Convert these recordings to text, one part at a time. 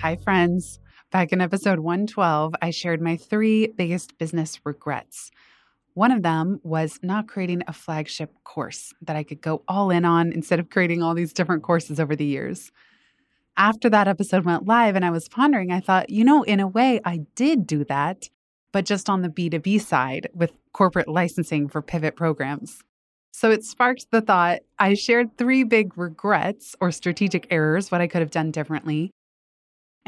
Hi, friends. Back in episode 112, I shared my three biggest business regrets. One of them was not creating a flagship course that I could go all in on instead of creating all these different courses over the years. After that episode went live and I was pondering, I thought, you know, in a way, I did do that, but just on the B2B side with corporate licensing for pivot programs. So it sparked the thought I shared three big regrets or strategic errors, what I could have done differently.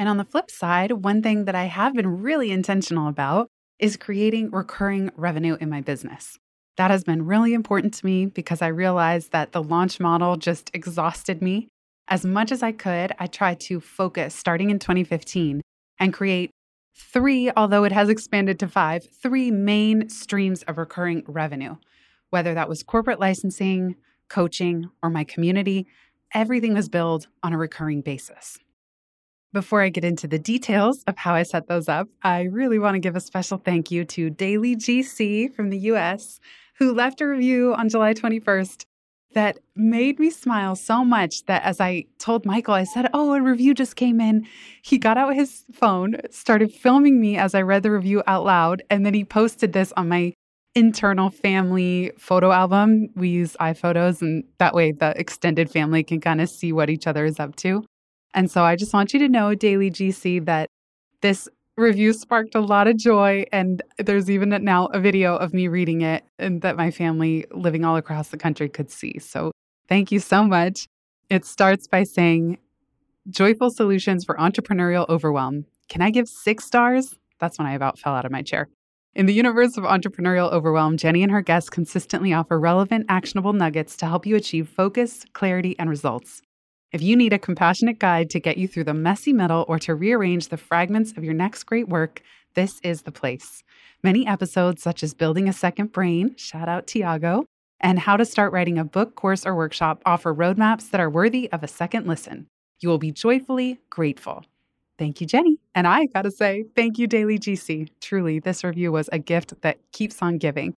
And on the flip side, one thing that I have been really intentional about is creating recurring revenue in my business. That has been really important to me because I realized that the launch model just exhausted me. As much as I could, I tried to focus starting in 2015 and create three, although it has expanded to five, three main streams of recurring revenue. Whether that was corporate licensing, coaching, or my community, everything was billed on a recurring basis. Before I get into the details of how I set those up, I really want to give a special thank you to Daily GC from the US, who left a review on July 21st that made me smile so much that as I told Michael, I said, Oh, a review just came in. He got out his phone, started filming me as I read the review out loud, and then he posted this on my internal family photo album. We use iPhotos, and that way the extended family can kind of see what each other is up to. And so I just want you to know, Daily GC, that this review sparked a lot of joy. And there's even now a video of me reading it and that my family living all across the country could see. So thank you so much. It starts by saying, Joyful solutions for entrepreneurial overwhelm. Can I give six stars? That's when I about fell out of my chair. In the universe of entrepreneurial overwhelm, Jenny and her guests consistently offer relevant, actionable nuggets to help you achieve focus, clarity, and results. If you need a compassionate guide to get you through the messy middle or to rearrange the fragments of your next great work, this is the place. Many episodes, such as Building a Second Brain, shout out Tiago, and How to Start Writing a Book, Course, or Workshop, offer roadmaps that are worthy of a second listen. You will be joyfully grateful. Thank you, Jenny. And I gotta say, thank you, Daily GC. Truly, this review was a gift that keeps on giving.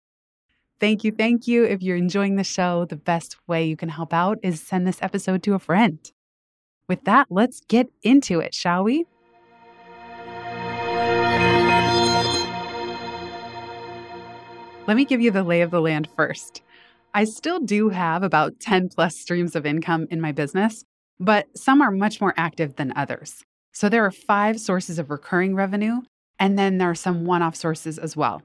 Thank you. Thank you. If you're enjoying the show, the best way you can help out is send this episode to a friend. With that, let's get into it, shall we? Let me give you the lay of the land first. I still do have about 10 plus streams of income in my business, but some are much more active than others. So there are five sources of recurring revenue, and then there are some one off sources as well.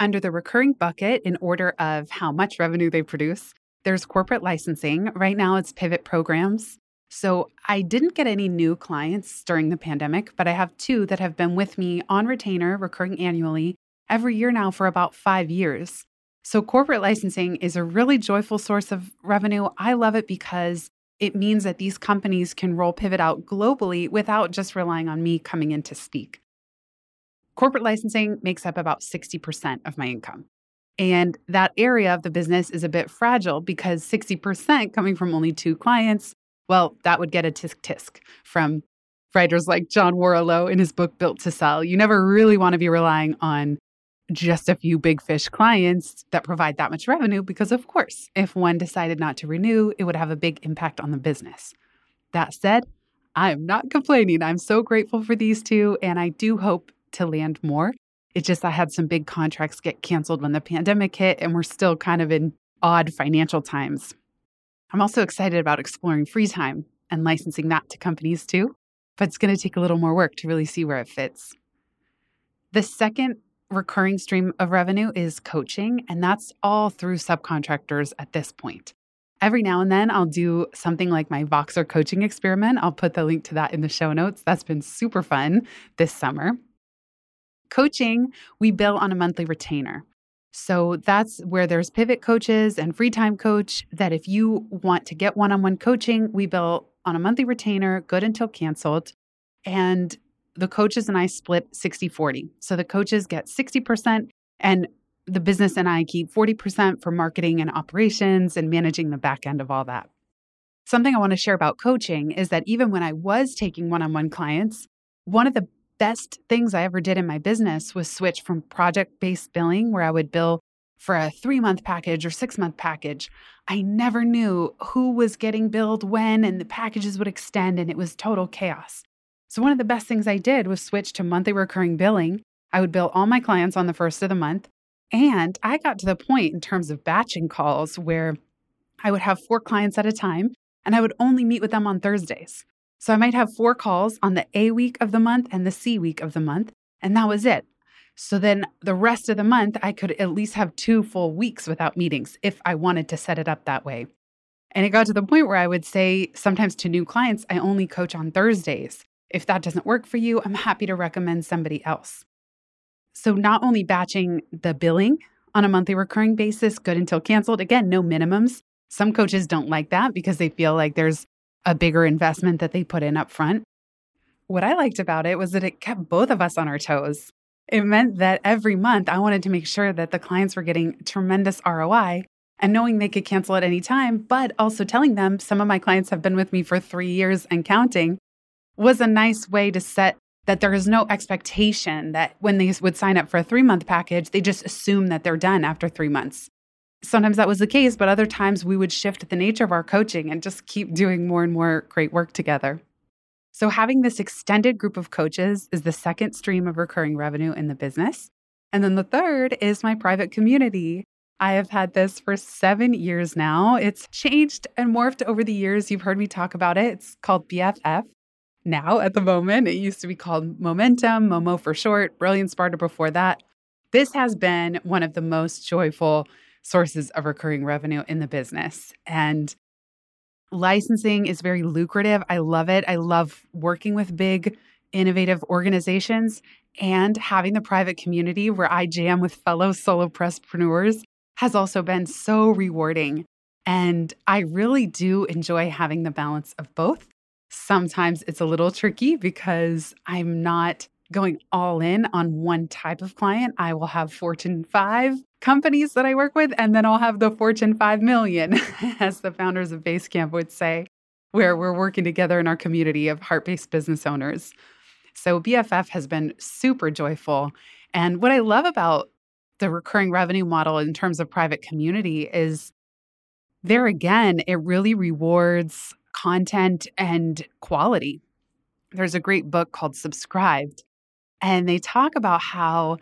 Under the recurring bucket, in order of how much revenue they produce, there's corporate licensing. Right now, it's pivot programs. So I didn't get any new clients during the pandemic, but I have two that have been with me on retainer, recurring annually, every year now for about five years. So corporate licensing is a really joyful source of revenue. I love it because it means that these companies can roll pivot out globally without just relying on me coming in to speak. Corporate licensing makes up about 60% of my income. And that area of the business is a bit fragile because 60% coming from only two clients, well, that would get a tisk tisk from writers like John Warrillow in his book Built to Sell. You never really want to be relying on just a few big fish clients that provide that much revenue because, of course, if one decided not to renew, it would have a big impact on the business. That said, I'm not complaining. I'm so grateful for these two, and I do hope to land more. It's just I had some big contracts get canceled when the pandemic hit, and we're still kind of in odd financial times. I'm also excited about exploring free time and licensing that to companies too, but it's going to take a little more work to really see where it fits. The second recurring stream of revenue is coaching, and that's all through subcontractors at this point. Every now and then, I'll do something like my Voxer coaching experiment. I'll put the link to that in the show notes. That's been super fun this summer. Coaching, we bill on a monthly retainer. So that's where there's pivot coaches and free time coach that if you want to get one-on-one coaching, we bill on a monthly retainer, good until canceled. And the coaches and I split 60-40. So the coaches get 60% and the business and I keep 40% for marketing and operations and managing the back end of all that. Something I want to share about coaching is that even when I was taking one on one clients, one of the best things I ever did in my business was switch from project based billing, where I would bill for a three month package or six month package. I never knew who was getting billed when, and the packages would extend, and it was total chaos. So, one of the best things I did was switch to monthly recurring billing. I would bill all my clients on the first of the month. And I got to the point in terms of batching calls where I would have four clients at a time and I would only meet with them on Thursdays. So I might have four calls on the A week of the month and the C week of the month, and that was it. So then the rest of the month, I could at least have two full weeks without meetings if I wanted to set it up that way. And it got to the point where I would say sometimes to new clients, I only coach on Thursdays. If that doesn't work for you, I'm happy to recommend somebody else. So, not only batching the billing on a monthly recurring basis, good until canceled, again, no minimums. Some coaches don't like that because they feel like there's a bigger investment that they put in up front. What I liked about it was that it kept both of us on our toes. It meant that every month I wanted to make sure that the clients were getting tremendous ROI and knowing they could cancel at any time, but also telling them some of my clients have been with me for three years and counting was a nice way to set that there is no expectation that when they would sign up for a three month package, they just assume that they're done after three months. Sometimes that was the case, but other times we would shift the nature of our coaching and just keep doing more and more great work together. So, having this extended group of coaches is the second stream of recurring revenue in the business. And then the third is my private community. I have had this for seven years now. It's changed and morphed over the years. You've heard me talk about it. It's called BFF now at the moment. It used to be called Momentum, Momo for short, Brilliant Sparta before that. This has been one of the most joyful sources of recurring revenue in the business. And licensing is very lucrative. I love it. I love working with big, innovative organizations and having the private community where I jam with fellow solo solopreneurs has also been so rewarding. And I really do enjoy having the balance of both. Sometimes it's a little tricky because I'm not going all in on one type of client. I will have Fortune 5 companies that I work with, and then I'll have the Fortune 5 million, as the founders of Basecamp would say, where we're working together in our community of heart based business owners. So BFF has been super joyful. And what I love about the recurring revenue model in terms of private community is there again, it really rewards content and quality. There's a great book called Subscribed, and they talk about how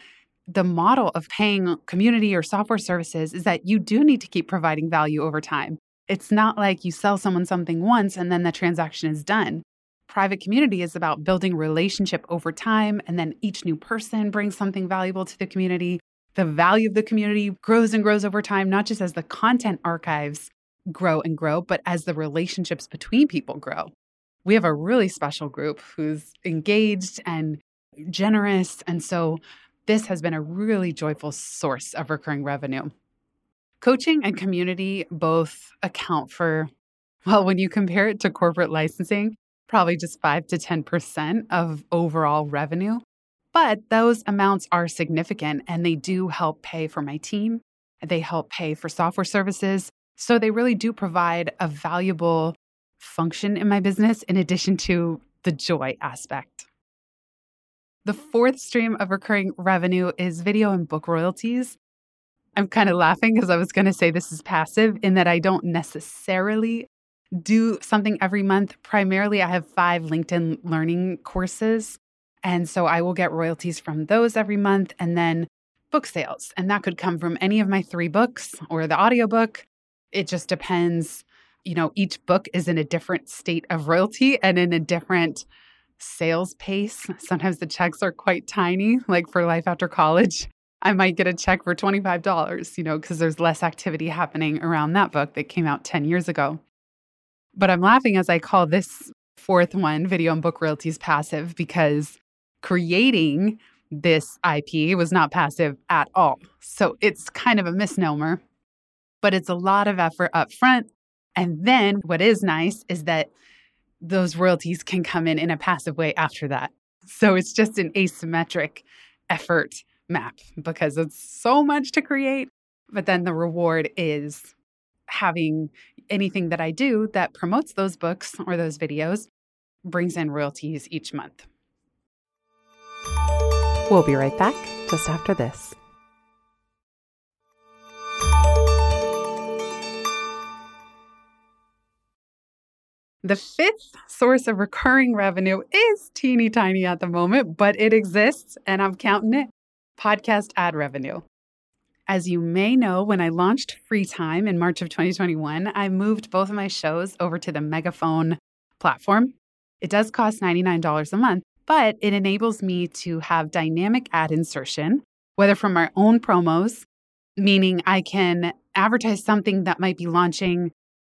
the model of paying community or software services is that you do need to keep providing value over time. It's not like you sell someone something once and then the transaction is done. Private community is about building relationship over time, and then each new person brings something valuable to the community. The value of the community grows and grows over time, not just as the content archives grow and grow, but as the relationships between people grow. We have a really special group who's engaged and generous. And so this has been a really joyful source of recurring revenue. Coaching and community both account for, well, when you compare it to corporate licensing, probably just 5 to 10% of overall revenue. But those amounts are significant and they do help pay for my team. They help pay for software services. So they really do provide a valuable function in my business in addition to the joy aspect. The fourth stream of recurring revenue is video and book royalties. I'm kind of laughing because I was going to say this is passive in that I don't necessarily do something every month. Primarily, I have five LinkedIn learning courses. And so I will get royalties from those every month and then book sales. And that could come from any of my three books or the audiobook it just depends. You know, each book is in a different state of royalty and in a different sales pace. Sometimes the checks are quite tiny, like for Life After College. I might get a check for $25, you know, because there's less activity happening around that book that came out 10 years ago. But I'm laughing as I call this fourth one, video and book royalties passive, because creating this IP was not passive at all. So it's kind of a misnomer, but it's a lot of effort up front. And then what is nice is that those royalties can come in in a passive way after that. So it's just an asymmetric effort map because it's so much to create. But then the reward is having anything that I do that promotes those books or those videos brings in royalties each month. We'll be right back just after this. The fifth source of recurring revenue is teeny tiny at the moment, but it exists and I'm counting it podcast ad revenue. As you may know, when I launched Free Time in March of 2021, I moved both of my shows over to the Megaphone platform. It does cost $99 a month, but it enables me to have dynamic ad insertion, whether from our own promos, meaning I can advertise something that might be launching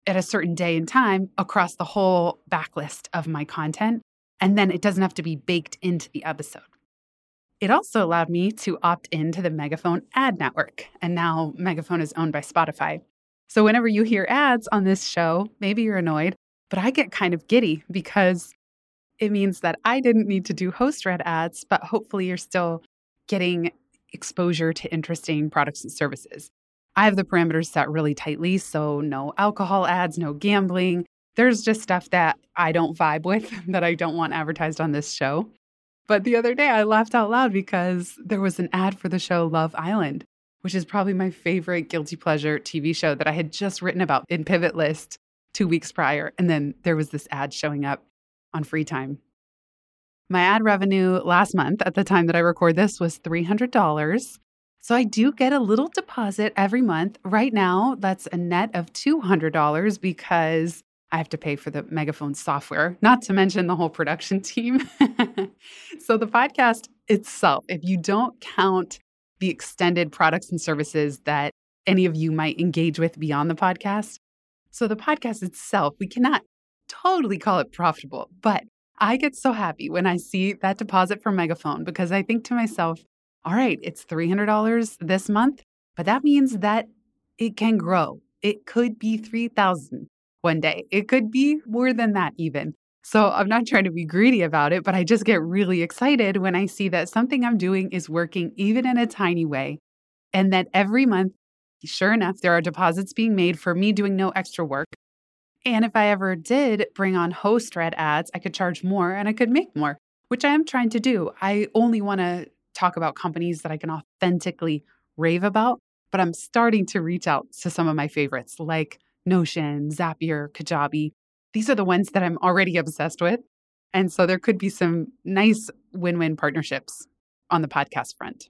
at a certain day and time across the whole backlist of my content. And then it doesn't have to be baked into the episode. It also allowed me to opt into the Megaphone ad network. And now Megaphone is owned by Spotify. So whenever you hear ads on this show, maybe you're annoyed, but I get kind of giddy because it means that I didn't need to do host read ads, but hopefully you're still getting exposure to interesting products and services. I have the parameters set really tightly, so no alcohol ads, no gambling. There's just stuff that I don't vibe with that I don't want advertised on this show. But the other day I laughed out loud because there was an ad for the show Love Island, which is probably my favorite guilty pleasure TV show that I had just written about in Pivot List two weeks prior. And then there was this ad showing up on free time. My ad revenue last month, at the time that I record this, was $300. So I do get a little deposit every month. Right now, that's a net of $200 because I have to pay for the megaphone software, not to mention the whole production team. so the podcast itself, if you don't count the extended products and services that any of you might engage with beyond the podcast, so the podcast itself, we cannot totally call it profitable, but I get so happy when I see that deposit from Megaphone because I think to myself, all right, it's $300 this month, but that means that it can grow. It could be 3000 one day. It could be more than that even. So I'm not trying to be greedy about it, but I just get really excited when I see that something I'm doing is working even in a tiny way. And that every month, sure enough, there are deposits being made for me doing no extra work. And if I ever did bring on host red ads, I could charge more and I could make more, which I am trying to do. I only want to talk about companies that I can authentically rave about, but I'm starting to reach out to some of my favorites like Notion, Zapier, Kajabi. These are the ones that I'm already obsessed with. And so there could be some nice win win partnerships on the podcast front.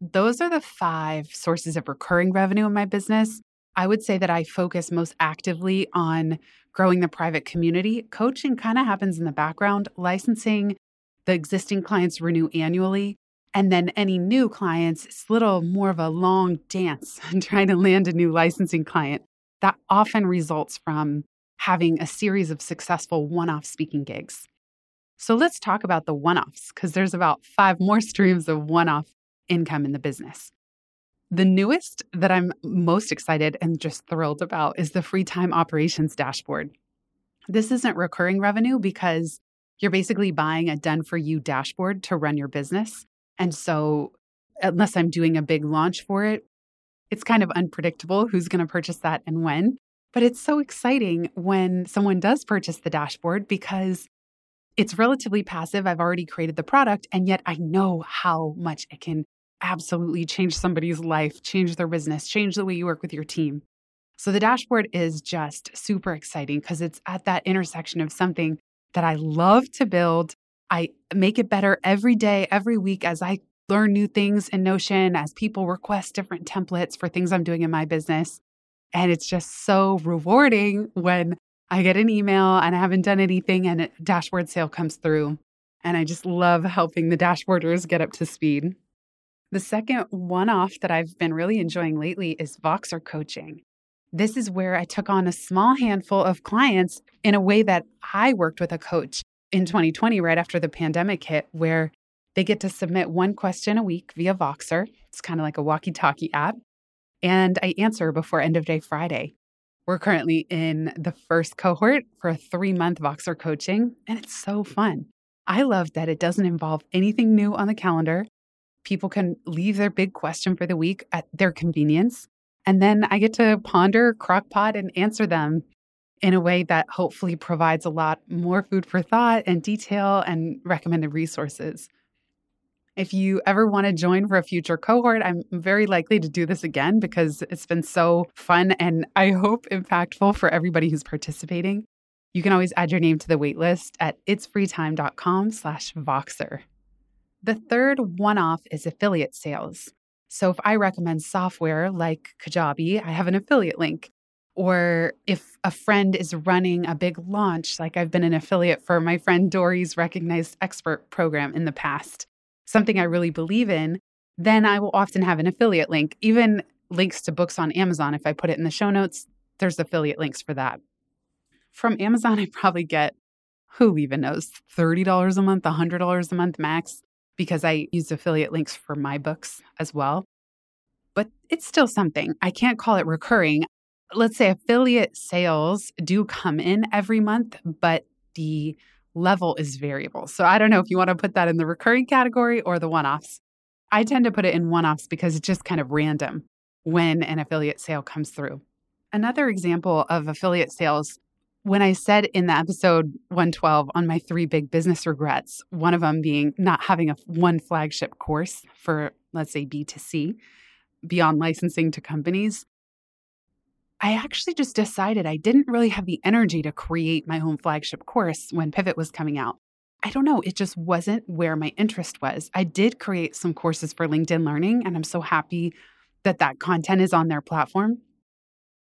Those are the five sources of recurring revenue in my business. I would say that I focus most actively on growing the private community. Coaching kind of happens in the background. Licensing, the existing clients renew annually. And then any new clients, it's a little more of a long dance trying to land a new licensing client. That often results from having a series of successful one off speaking gigs. So let's talk about the one offs because there's about five more streams of one off income in the business. The newest that I'm most excited and just thrilled about is the free time operations dashboard. This isn't recurring revenue because you're basically buying a done for you dashboard to run your business. And so, unless I'm doing a big launch for it, it's kind of unpredictable who's going to purchase that and when. But it's so exciting when someone does purchase the dashboard because it's relatively passive. I've already created the product, and yet I know how much it can absolutely change somebody's life, change their business, change the way you work with your team. So the dashboard is just super exciting because it's at that intersection of something that I love to build. I make it better every day, every week as I learn new things in Notion, as people request different templates for things I'm doing in my business. And it's just so rewarding when I get an email and I haven't done anything and a dashboard sale comes through. And I just love helping the dashboarders get up to speed. The second one off that I've been really enjoying lately is Voxer coaching. This is where I took on a small handful of clients in a way that I worked with a coach in 2020, right after the pandemic hit, where They get to submit one question a week via Voxer. It's kind of like a walkie talkie app. And I answer before end of day Friday. We're currently in the first cohort for a three month Voxer coaching, and it's so fun. I love that it doesn't involve anything new on the calendar. People can leave their big question for the week at their convenience. And then I get to ponder, crockpot, and answer them in a way that hopefully provides a lot more food for thought and detail and recommended resources. If you ever want to join for a future cohort, I'm very likely to do this again because it's been so fun and I hope impactful for everybody who's participating. You can always add your name to the waitlist at itsfreetime.com slash Voxer. The third one-off is affiliate sales. So if I recommend software like Kajabi, I have an affiliate link. Or if a friend is running a big launch, like I've been an affiliate for my friend Dorie's recognized expert program in the past, something I really believe in, then I will often have an affiliate link. Even links to books on Amazon, if I put it in the show notes, there's affiliate links for that. From Amazon, I probably get, who even knows, $30 a month, $100 a month max, because I use affiliate links for my books as well. But it's still something. I can't call it recurring. Let's say affiliate sales do come in every month, but the level is variable. So I don't know if you want to put that in the recurring category or the one offs. I tend to put it in one offs because it's just kind of random when an affiliate sale comes through. Another example of affiliate sales, when I said in the episode 112 on my three big business regrets, one of them being not having a one flagship course for, let's say, B2C beyond licensing to companies, I actually just decided I didn't really have the energy to create my own flagship course when Pivot was coming out. I don't know, it just wasn't where my interest was. I did create some courses for LinkedIn Learning, and I'm so happy that that content is on their platform.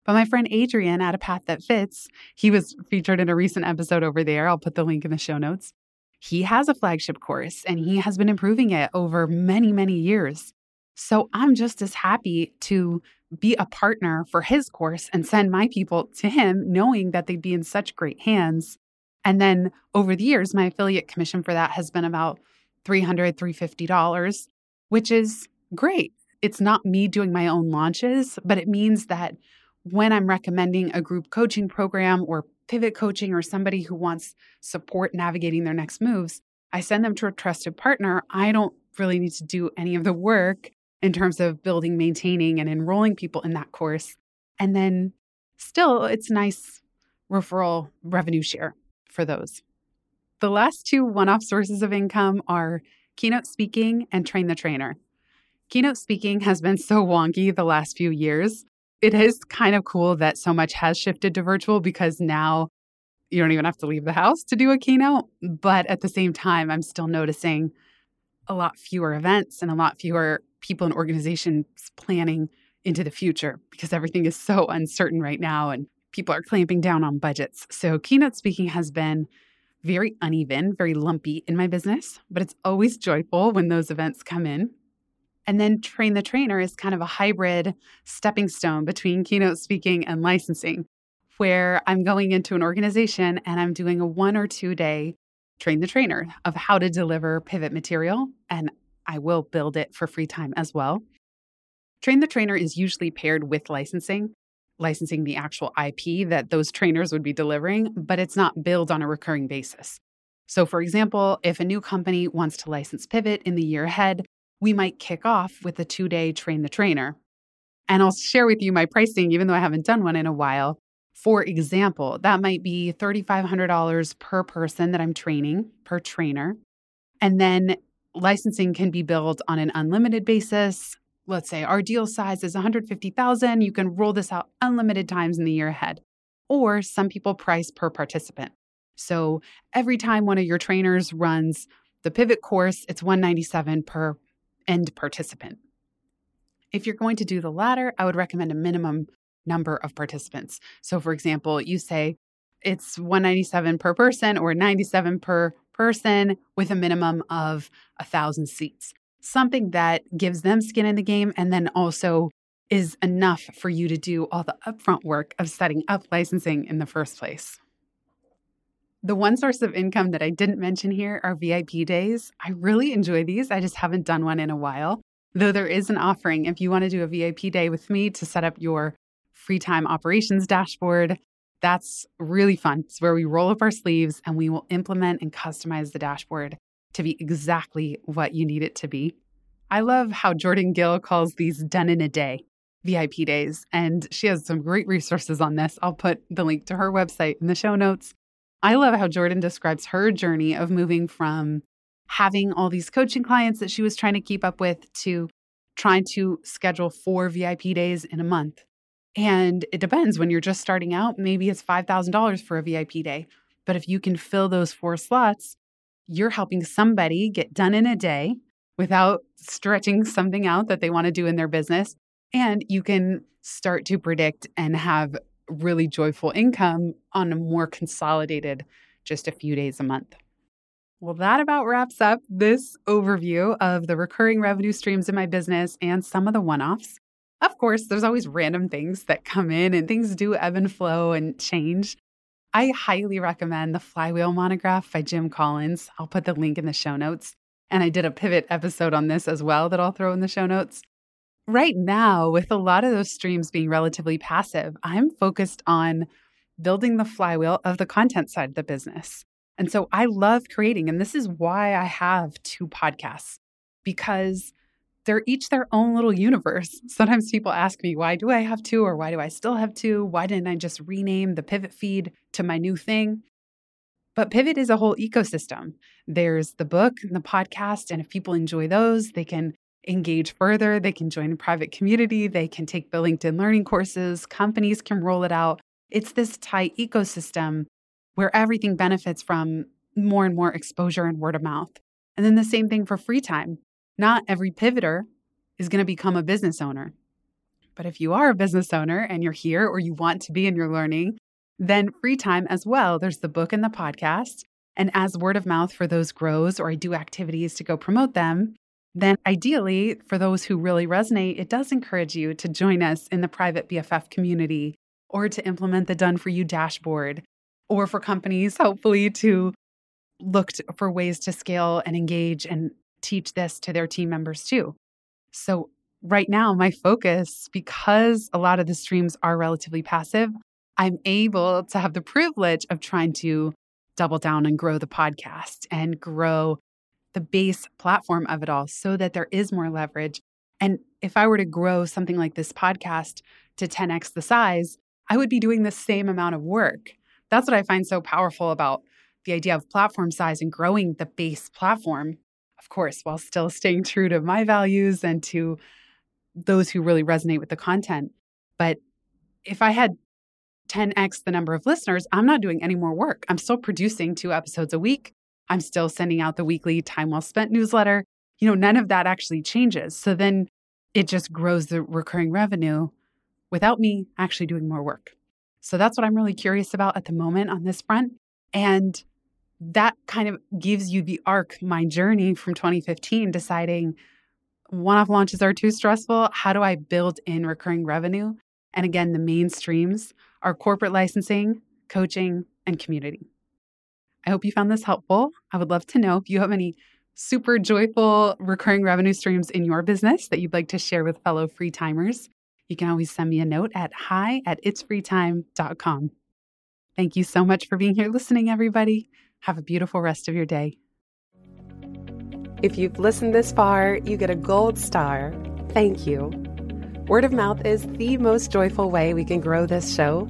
But my friend Adrian at A Path That Fits, he was featured in a recent episode over there. I'll put the link in the show notes. He has a flagship course and he has been improving it over many, many years. So I'm just as happy to be a partner for his course and send my people to him, knowing that they'd be in such great hands. And then over the years, my affiliate commission for that has been about $300, $350, which is great. It's not me doing my own launches, but it means that when I'm recommending a group coaching program or pivot coaching or somebody who wants support navigating their next moves, I send them to a trusted partner. I don't really need to do any of the work in terms of building, maintaining, and enrolling people in that course. And then still, it's nice referral revenue share for those. The last two one off sources of income are keynote speaking and train the trainer. Keynote speaking has been so wonky the last few years. It is kind of cool that so much has shifted to virtual because now you don't even have to leave the house to do a keynote. But at the same time, I'm still noticing a lot fewer events and a lot fewer people and organizations planning into the future because everything is so uncertain right now and people are clamping down on budgets. So, keynote speaking has been very uneven, very lumpy in my business, but it's always joyful when those events come in. And then Train the Trainer is kind of a hybrid stepping stone between keynote speaking and licensing, where I'm going into an organization and I'm doing a one or two day train the trainer of how to deliver pivot material. And I will build it for free time as well. Train the trainer is usually paired with licensing, licensing the actual IP that those trainers would be delivering, but it's not billed on a recurring basis. So, for example, if a new company wants to license Pivot in the year ahead, we might kick off with a two day train the trainer. And I'll share with you my pricing, even though I haven't done one in a while. For example, that might be $3,500 per person that I'm training, per trainer. And then licensing can be billed on an unlimited basis. Let's say our deal size is 150,000, you can roll this out unlimited times in the year ahead. Or some people price per participant. So every time one of your trainers runs the pivot course, it's 197 per end participant. If you're going to do the latter, I would recommend a minimum number of participants. So, for example, you say it's 197 per person or 97 per person with a minimum of a thousand seats. Something that gives them skin in the game and then also is enough for you to do all the upfront work of setting up licensing in the first place. The one source of income that I didn't mention here are VIP days. I really enjoy these. I just haven't done one in a while. Though there is an offering if you want to do a VIP day with me to set up your free time operations dashboard. That's really fun. It's where we roll up our sleeves and we will implement and customize the dashboard to be exactly what you need it to be. I love how Jordan Gill calls these done in a day VIP days, and she has some great resources on this. I'll put the link to her website in the show notes. I love how Jordan describes her journey of moving from having all these coaching clients that she was trying to keep up with to trying to schedule four VIP days in a month. And it depends when you're just starting out, maybe it's $5,000 for a VIP day. But if you can fill those four slots, you're helping somebody get done in a day without stretching something out that they want to do in their business. And you can start to predict and have really joyful income on a more consolidated, just a few days a month. Well, that about wraps up this overview of the recurring revenue streams in my business and some of the one offs. Of course, there's always random things that come in and things do ebb and flow and change. I highly recommend the Flywheel monograph by Jim Collins. I'll put the link in the show notes. And I did a pivot episode on this as well that I'll throw in the show notes right now, with a lot of those streams being relatively passive, I'm focused on building the flywheel of the content side of the business. And so I love creating, and this is why I have two podcasts because they're each their own little universe. Sometimes people ask me, why do I have two, or why do I still have two? Why didn't I just rename the pivot feed to my new thing? But Pivot is a whole ecosystem. There's the book and the podcast. And if people enjoy those, they can engage further. They can join a private community. They can take the LinkedIn learning courses. Companies can roll it out. It's this tight ecosystem where everything benefits from more and more exposure and word of mouth. And then the same thing for free time. Not every pivoter is going to become a business owner. But if you are a business owner and you're here or you want to be and you're learning, then free time as well. There's the book and the podcast. And as word of mouth for those grows or I do activities to go promote them, then ideally, for those who really resonate, it does encourage you to join us in the private BFF community or to implement the Done For You dashboard, or for companies, hopefully, to look to, for ways to scale and engage and teach this to their team members too. So, right now, my focus, because a lot of the streams are relatively passive, I'm able to have the privilege of trying to double down and grow the podcast and grow the base platform of it all so that there is more leverage. And if I were to grow something like this podcast to 10x the size, I would be doing the same amount of work. That's what I find so powerful about the idea of platform size and growing the base platform, of course, while still staying true to my values and to those who really resonate with the content. But if I had 10x the number of listeners, I'm not doing any more work. I'm still producing two episodes a week. I'm still sending out the weekly Time Well Spent newsletter. You know, none of that actually changes. So then it just grows the recurring revenue without me actually doing more work. So that's what I'm really curious about at the moment on this front. And that kind of gives you the arc, my journey from 2015, deciding one off launches are too stressful. How do I build in recurring revenue? And again, the main streams are corporate licensing, coaching, and community. I hope you found this helpful. I would love to know if you have any super joyful recurring revenue streams in your business that you'd like to share with fellow free timers. You can always send me a note at hi at itsfreetime.com. Thank you so much for being here listening, everybody. Have a beautiful rest of your day. If you've listened this far, you get a gold star. Thank you. Word of mouth is the most joyful way we can grow this show